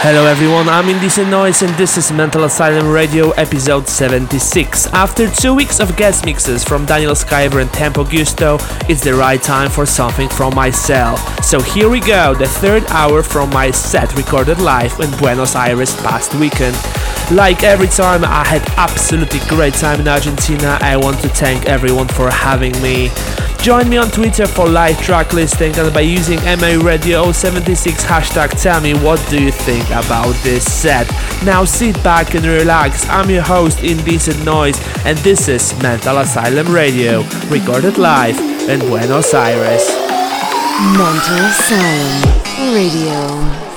Hello everyone, I'm Indecent Noise and this is Mental Asylum Radio episode 76. After two weeks of guest mixes from Daniel Skyver and Tempo Giusto, it's the right time for something from myself. So here we go, the third hour from my set recorded live in Buenos Aires past weekend. Like every time, I had absolutely great time in Argentina. I want to thank everyone for having me. Join me on Twitter for live track listing and by using MA Radio 76 hashtag tell me what do you think about this set. Now sit back and relax. I'm your host Indecent Noise and this is Mental Asylum Radio, recorded live in Buenos Aires. Mental Asylum Radio.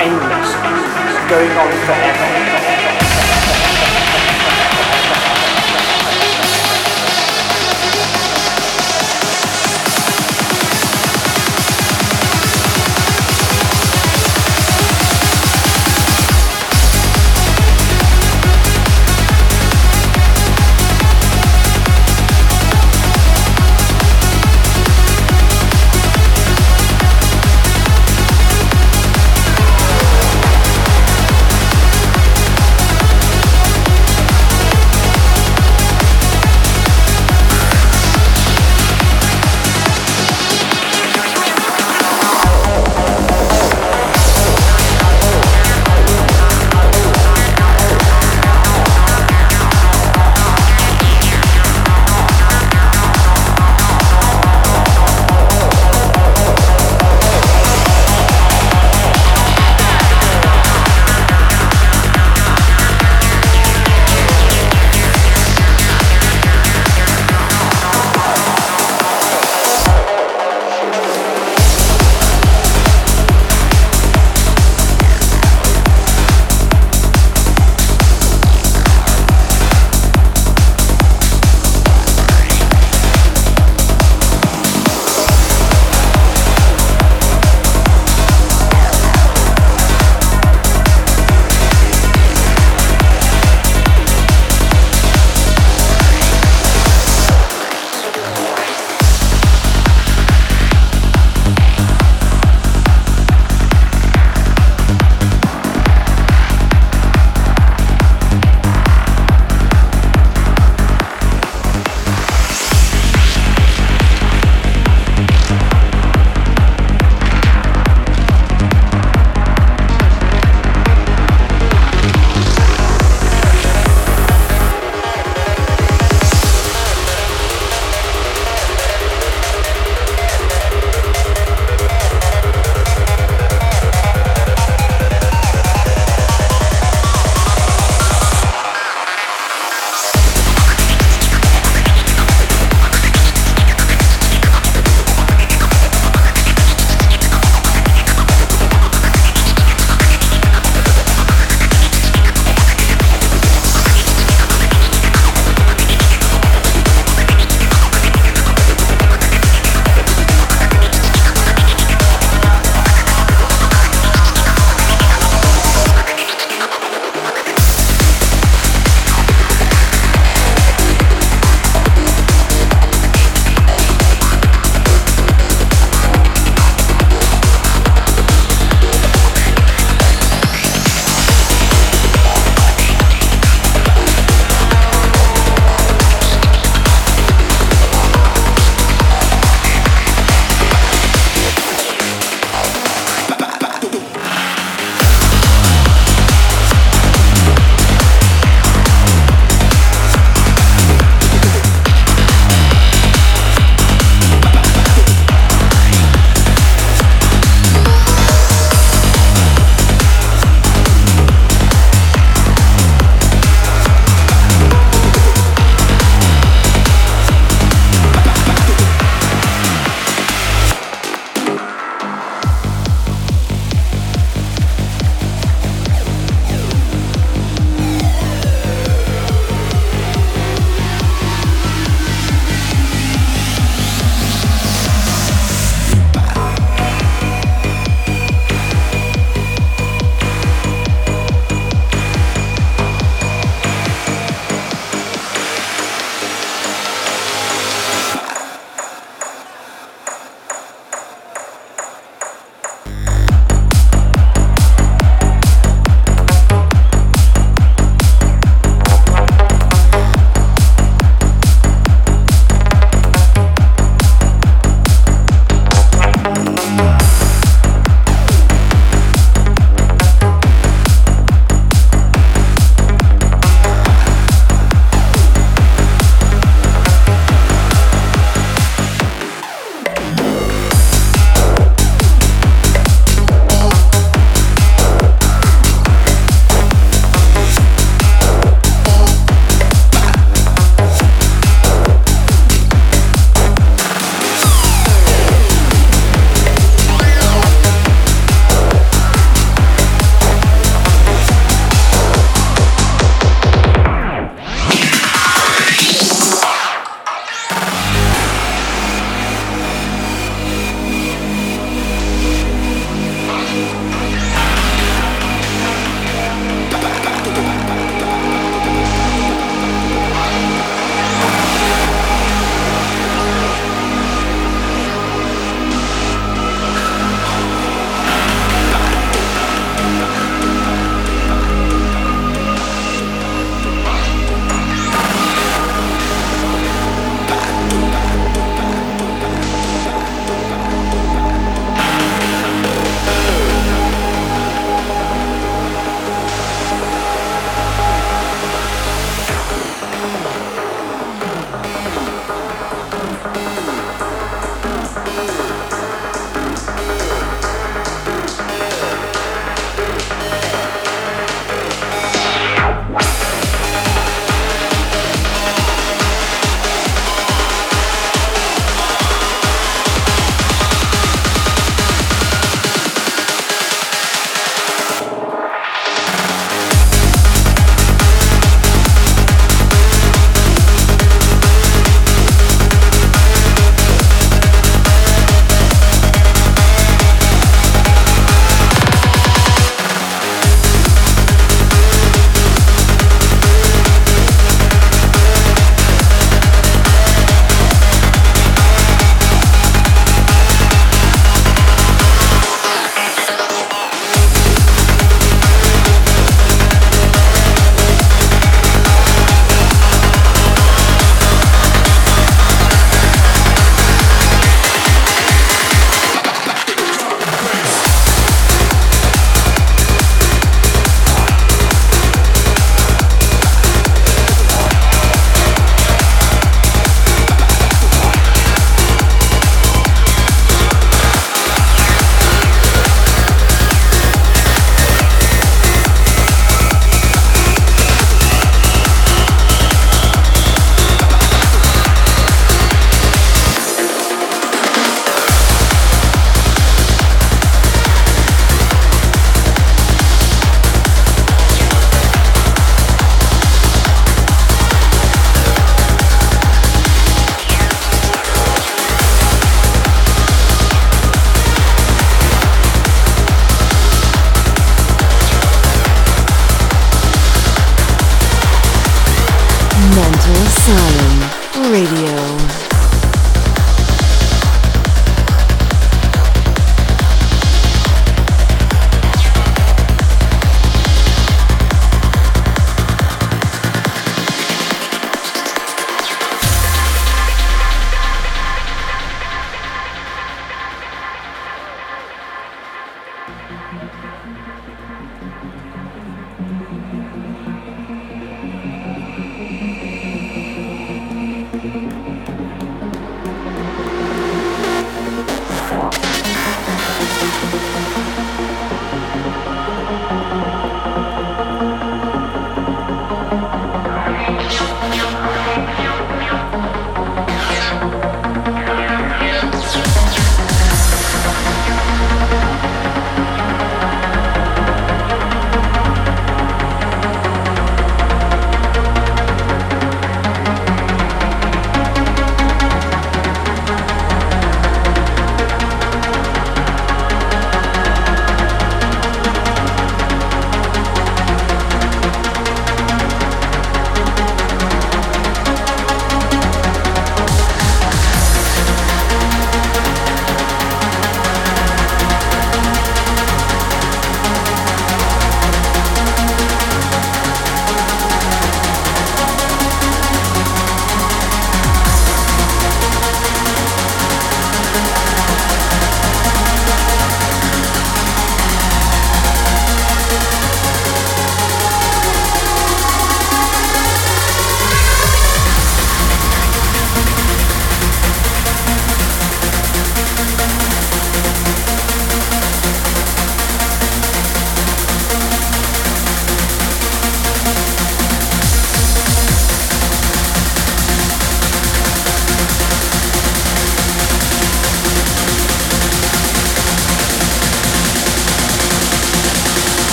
Endless, going on forever.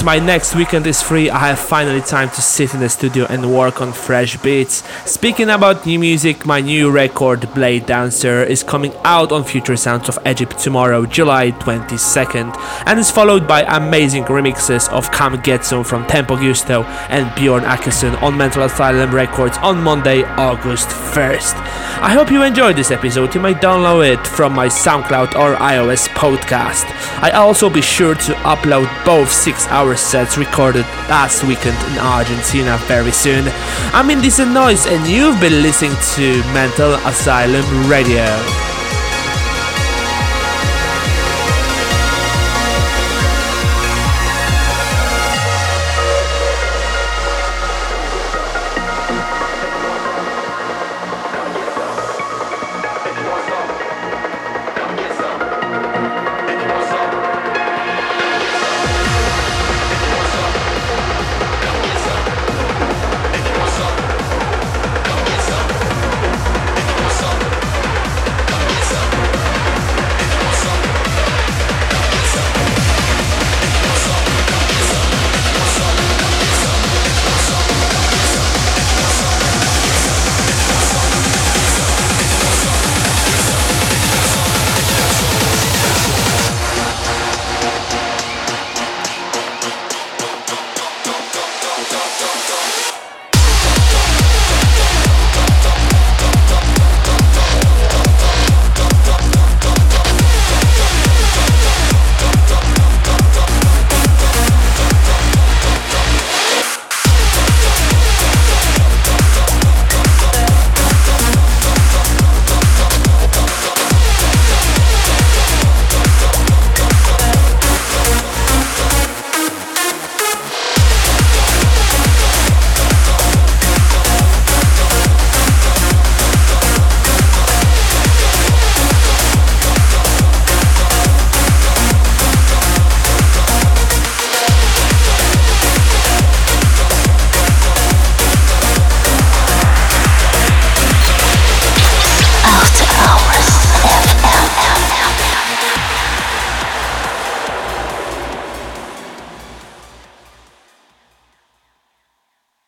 As my next weekend is free, I have finally time to sit in the studio and work on fresh beats. Speaking about new music, my new record, Blade Dancer, is coming out on Future Sounds of Egypt tomorrow, July 22nd, and is followed by amazing remixes of Come Get Some from Tempo Giusto and Bjorn Akesson on Mental Asylum Records on Monday, August 1st. I hope you enjoyed this episode. You may download it from my SoundCloud or iOS podcast. I also be sure to upload both 6 hour sets recorded last weekend in Argentina very soon. I'm Indecent Noise and you've been listening to Mental Asylum Radio.